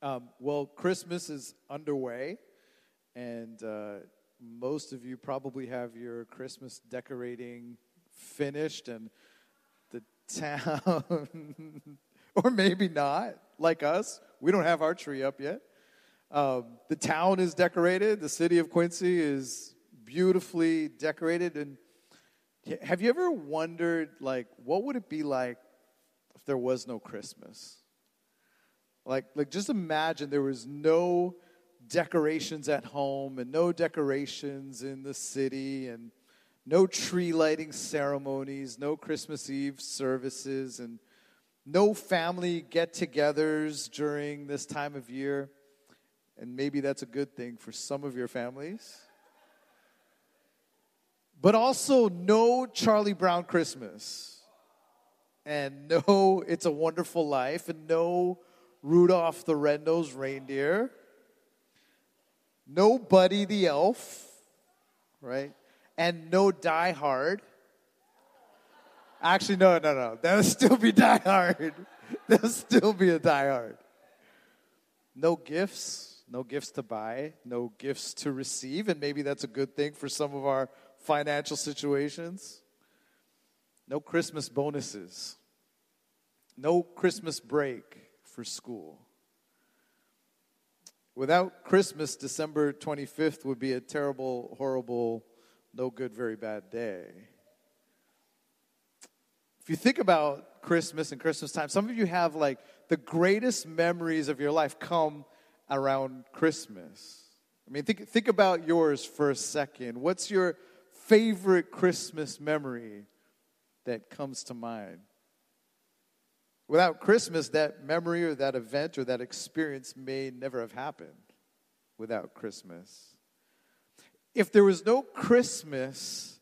Um, well, Christmas is underway, and uh, most of you probably have your Christmas decorating finished, and the town, or maybe not, like us, we don't have our tree up yet. Um, the town is decorated, the city of Quincy is beautifully decorated, and have you ever wondered, like, what would it be like if there was no Christmas? Like, like just imagine there was no decorations at home and no decorations in the city and no tree lighting ceremonies, no Christmas Eve services, and no family get togethers during this time of year. And maybe that's a good thing for some of your families. But also, no Charlie Brown Christmas. And no It's a Wonderful Life. And no Rudolph the Red-Nosed Reindeer. No Buddy the Elf, right? And no Die Hard. Actually, no, no, no. That'll still be Die Hard. That'll still be a Die Hard. No gifts, no gifts to buy, no gifts to receive, and maybe that's a good thing for some of our financial situations. No Christmas bonuses. No Christmas break for school. Without Christmas, December 25th would be a terrible, horrible, no good, very bad day. If you think about Christmas and Christmas time, some of you have like the greatest memories of your life come around Christmas. I mean, think, think about yours for a second. What's your favorite Christmas memory that comes to mind? Without Christmas, that memory or that event or that experience may never have happened without Christmas. If there was no Christmas,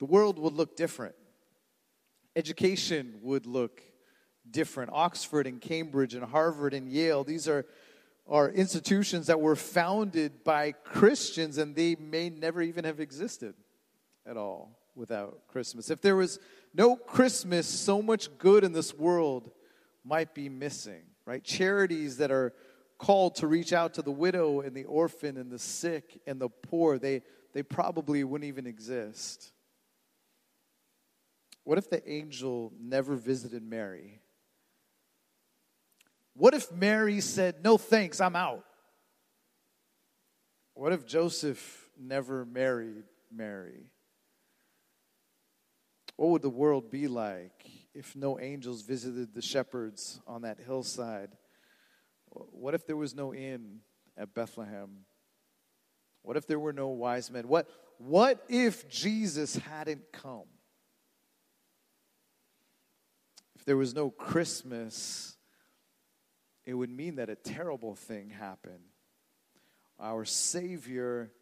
the world would look different. Education would look different. Oxford and Cambridge and Harvard and Yale, these are, are institutions that were founded by Christians and they may never even have existed at all without Christmas. If there was no Christmas, so much good in this world might be missing, right? Charities that are called to reach out to the widow and the orphan and the sick and the poor, they, they probably wouldn't even exist. What if the angel never visited Mary? What if Mary said, No thanks, I'm out? What if Joseph never married Mary? What would the world be like if no angels visited the shepherds on that hillside? What if there was no inn at Bethlehem? What if there were no wise men? What, what if Jesus hadn't come? If there was no Christmas, it would mean that a terrible thing happened. Our Savior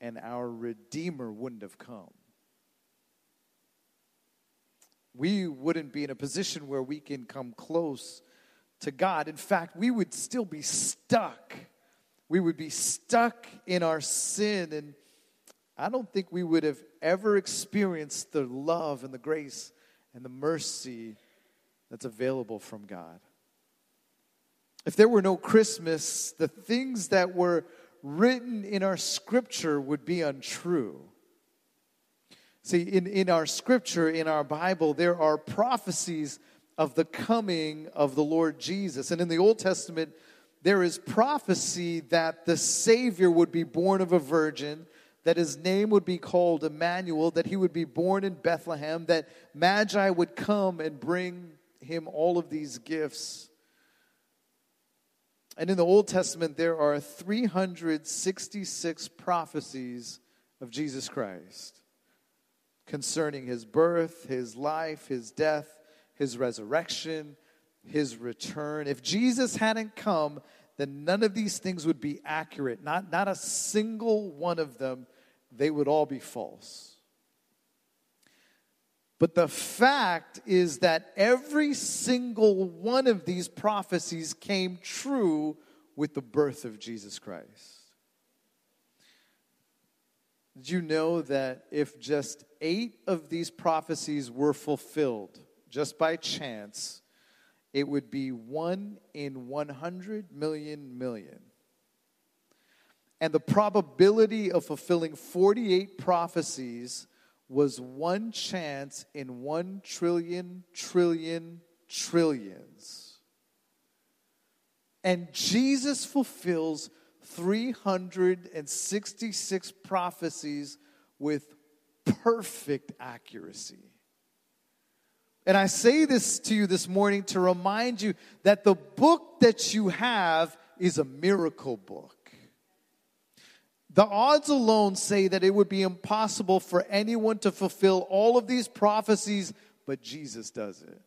and our Redeemer wouldn't have come we wouldn't be in a position where we can come close to God. In fact, we would still be stuck. We would be stuck in our sin, and I don't think we would have ever experienced the love and the grace and the mercy that's available from God. If there were no Christmas, the things that were written in our scripture would be untrue. See, in, in our scripture, in our Bible, there are prophecies of the coming of the Lord Jesus. And in the Old Testament, there is prophecy that the Savior would be born of a virgin, that his name would be called Emmanuel, that he would be born in Bethlehem, that Magi would come and bring him all of these gifts. And in the Old Testament, there are 366 prophecies of Jesus Christ concerning his birth, his life, his death, his resurrection, his return. If Jesus hadn't come, then none of these things would be accurate. Not, not a single one of them, they would all be false. But the fact is that every single one of these prophecies came true with the birth of Jesus Christ. Did you know that if just eight of these prophecies were fulfilled, just by chance, it would be 1 in 100 million million. And the probability of fulfilling 48 prophecies was one chance in 1 trillion, trillion, trillions. And Jesus fulfills 366 prophecies with perfect accuracy. And I say this to you this morning to remind you that the book that you have is a miracle book. The odds alone say that it would be impossible for anyone to fulfill all of these prophecies, but Jesus does it.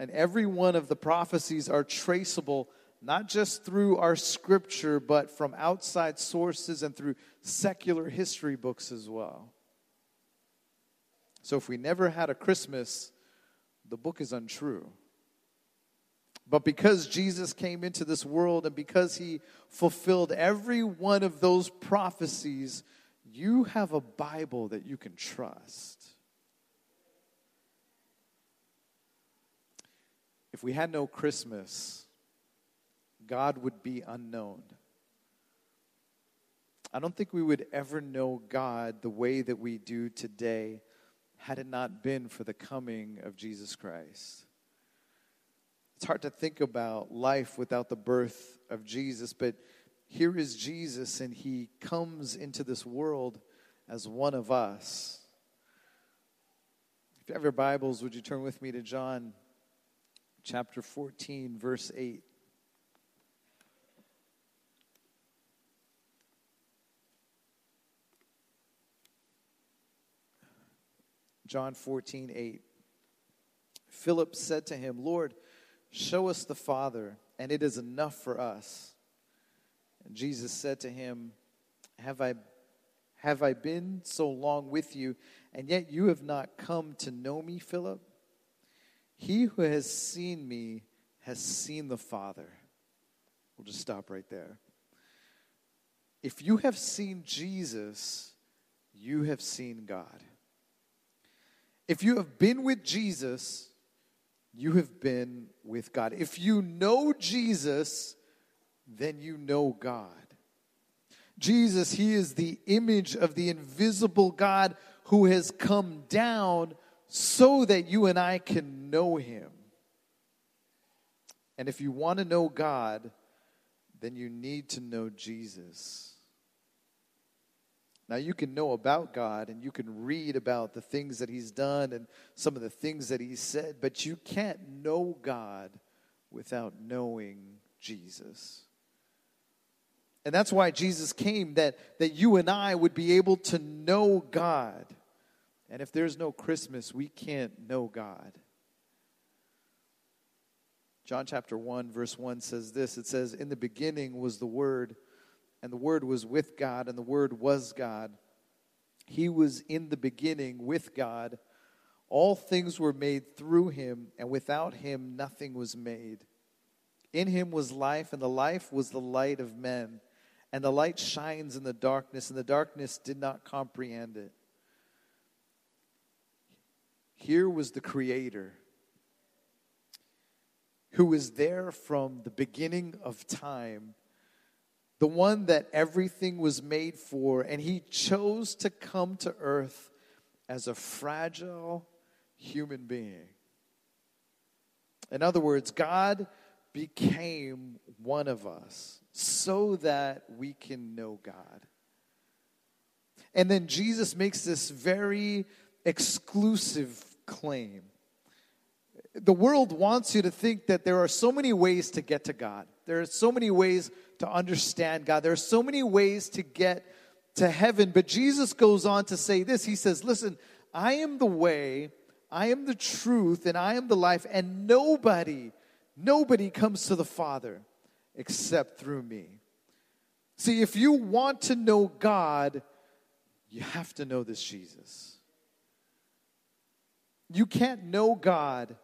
And every one of the prophecies are traceable not just through our scripture, but from outside sources and through secular history books as well. So if we never had a Christmas, the book is untrue. But because Jesus came into this world and because he fulfilled every one of those prophecies, you have a Bible that you can trust. If we had no Christmas, God would be unknown. I don't think we would ever know God the way that we do today had it not been for the coming of Jesus Christ. It's hard to think about life without the birth of Jesus, but here is Jesus, and he comes into this world as one of us. If you have your Bibles, would you turn with me to John chapter 14, verse 8? John 14, 8. Philip said to him, Lord, show us the Father, and it is enough for us. And Jesus said to him, Have I, have I been so long with you, and yet you have not come to know me, Philip? He who has seen me has seen the Father. We'll just stop right there. If you have seen Jesus, you have seen God. If you have been with Jesus, you have been with God. If you know Jesus, then you know God. Jesus, He is the image of the invisible God who has come down so that you and I can know Him. And if you want to know God, then you need to know Jesus. Now, you can know about God and you can read about the things that He's done and some of the things that He's said, but you can't know God without knowing Jesus. And that's why Jesus came, that, that you and I would be able to know God. And if there's no Christmas, we can't know God. John chapter 1, verse 1 says this it says, In the beginning was the Word and the Word was with God, and the Word was God. He was in the beginning with God. All things were made through him, and without him nothing was made. In him was life, and the life was the light of men. And the light shines in the darkness, and the darkness did not comprehend it. Here was the Creator who was there from the beginning of time the one that everything was made for, and he chose to come to earth as a fragile human being. In other words, God became one of us so that we can know God. And then Jesus makes this very exclusive claim. The world wants you to think that there are so many ways to get to God. There are so many ways to understand God. There are so many ways to get to heaven, but Jesus goes on to say this. He says, Listen, I am the way, I am the truth, and I am the life, and nobody, nobody comes to the Father except through me. See, if you want to know God, you have to know this Jesus. You can't know God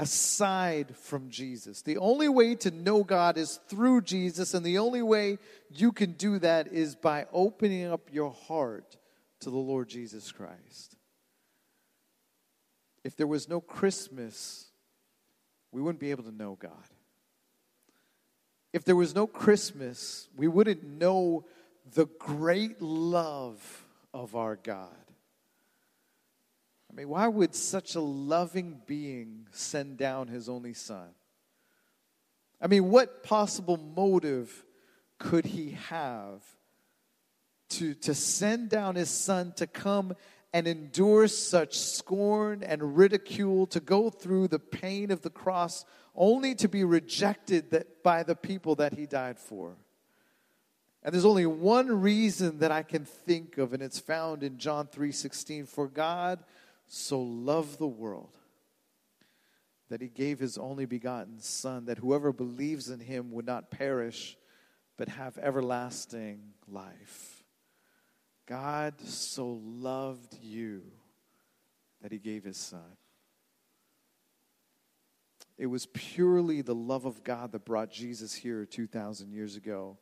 aside from Jesus. The only way to know God is through Jesus, and the only way you can do that is by opening up your heart to the Lord Jesus Christ. If there was no Christmas, we wouldn't be able to know God. If there was no Christmas, we wouldn't know the great love of our God. I mean, why would such a loving being send down his only son? I mean, what possible motive could he have to, to send down his son to come and endure such scorn and ridicule, to go through the pain of the cross, only to be rejected that, by the people that he died for? And there's only one reason that I can think of, and it's found in John 3:16. For God so loved the world that he gave his only begotten Son, that whoever believes in him would not perish, but have everlasting life. God so loved you that he gave his Son. It was purely the love of God that brought Jesus here 2,000 years ago.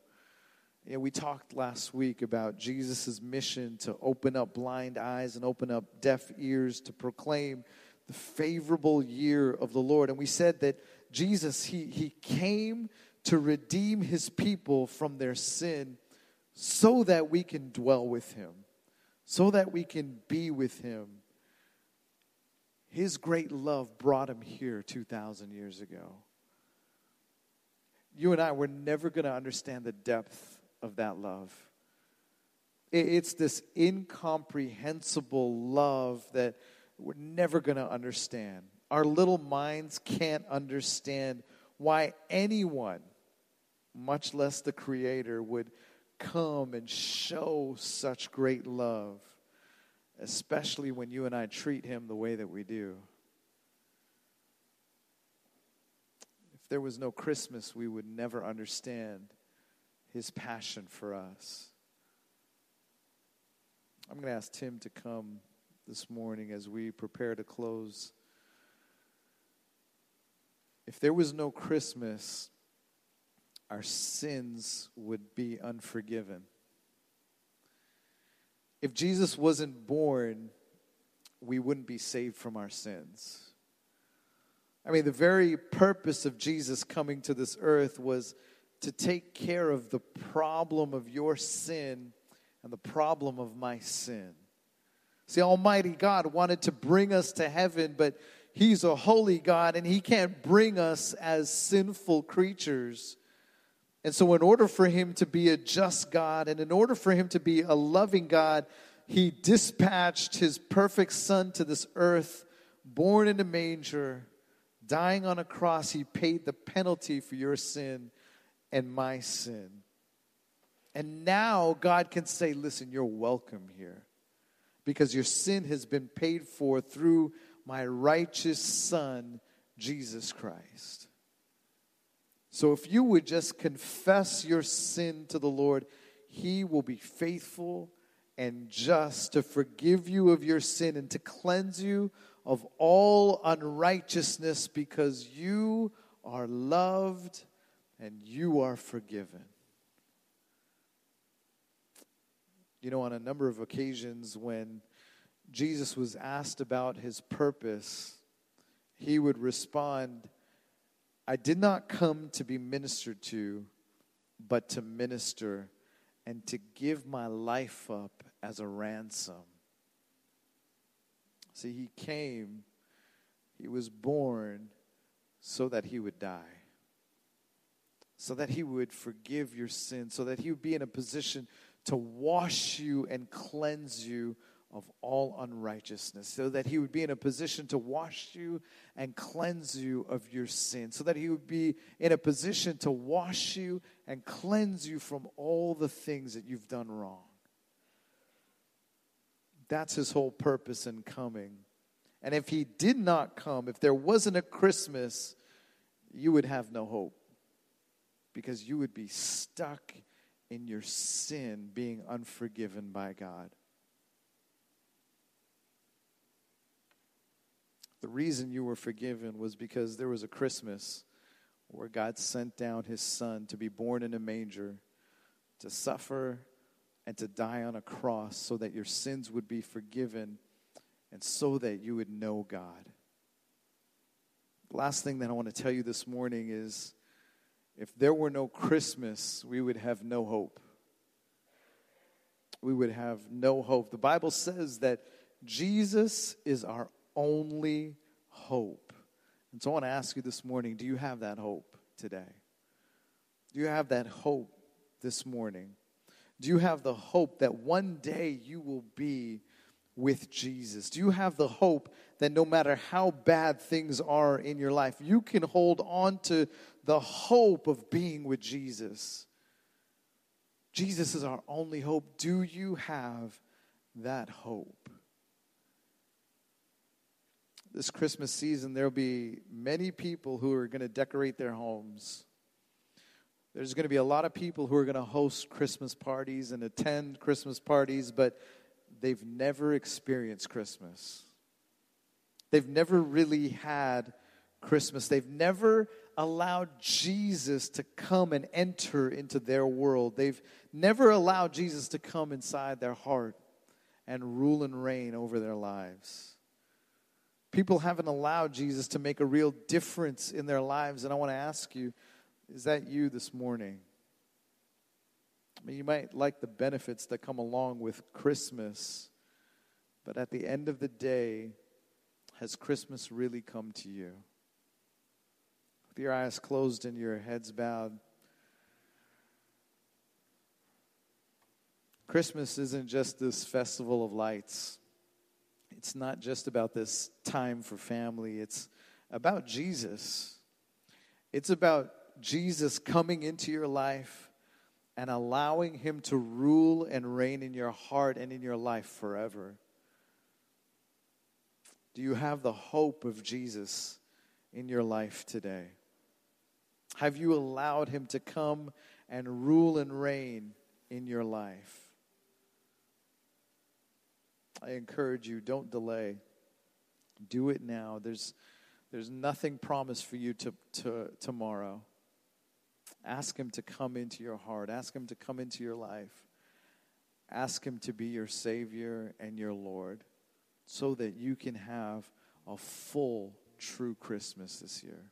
You know, we talked last week about Jesus' mission to open up blind eyes and open up deaf ears to proclaim the favorable year of the Lord. And we said that Jesus, he, he came to redeem his people from their sin so that we can dwell with him, so that we can be with him. His great love brought him here 2,000 years ago. You and I, we're never going to understand the depth of that love. It's this incomprehensible love that we're never going to understand. Our little minds can't understand why anyone, much less the Creator, would come and show such great love, especially when you and I treat Him the way that we do. If there was no Christmas, we would never understand his passion for us. I'm going to ask Tim to come this morning as we prepare to close. If there was no Christmas, our sins would be unforgiven. If Jesus wasn't born, we wouldn't be saved from our sins. I mean, the very purpose of Jesus coming to this earth was to take care of the problem of your sin and the problem of my sin. See, Almighty God wanted to bring us to heaven, but He's a holy God and He can't bring us as sinful creatures. And so, in order for Him to be a just God and in order for Him to be a loving God, He dispatched His perfect Son to this earth, born in a manger, dying on a cross. He paid the penalty for your sin and my sin. And now God can say, Listen, you're welcome here because your sin has been paid for through my righteous Son, Jesus Christ. So if you would just confess your sin to the Lord, He will be faithful and just to forgive you of your sin and to cleanse you of all unrighteousness because you are loved and you are forgiven. You know, on a number of occasions when Jesus was asked about his purpose, he would respond, I did not come to be ministered to, but to minister and to give my life up as a ransom. See, he came, he was born so that he would die so that He would forgive your sins, so that He would be in a position to wash you and cleanse you of all unrighteousness, so that He would be in a position to wash you and cleanse you of your sin, so that He would be in a position to wash you and cleanse you from all the things that you've done wrong. That's His whole purpose in coming. And if He did not come, if there wasn't a Christmas, you would have no hope because you would be stuck in your sin, being unforgiven by God. The reason you were forgiven was because there was a Christmas where God sent down his son to be born in a manger, to suffer and to die on a cross so that your sins would be forgiven and so that you would know God. The last thing that I want to tell you this morning is if there were no Christmas, we would have no hope. We would have no hope. The Bible says that Jesus is our only hope. And so I want to ask you this morning do you have that hope today? Do you have that hope this morning? Do you have the hope that one day you will be with Jesus? Do you have the hope that no matter how bad things are in your life, you can hold on to the hope of being with Jesus? Jesus is our only hope. Do you have that hope? This Christmas season, there'll be many people who are going to decorate their homes. There's going to be a lot of people who are going to host Christmas parties and attend Christmas parties, but they've never experienced Christmas. They've never really had Christmas. They've never allowed Jesus to come and enter into their world. They've never allowed Jesus to come inside their heart and rule and reign over their lives. People haven't allowed Jesus to make a real difference in their lives. And I want to ask you is that you this morning? I mean, you might like the benefits that come along with Christmas, but at the end of the day, has Christmas really come to you? With your eyes closed and your heads bowed, Christmas isn't just this festival of lights. It's not just about this time for family. It's about Jesus. It's about Jesus coming into your life and allowing Him to rule and reign in your heart and in your life forever? Do you have the hope of Jesus in your life today? Have you allowed Him to come and rule and reign in your life? I encourage you, don't delay. Do it now. There's, there's nothing promised for you to, to, tomorrow. Ask Him to come into your heart, ask Him to come into your life. Ask Him to be your Savior and your Lord so that you can have a full, true Christmas this year.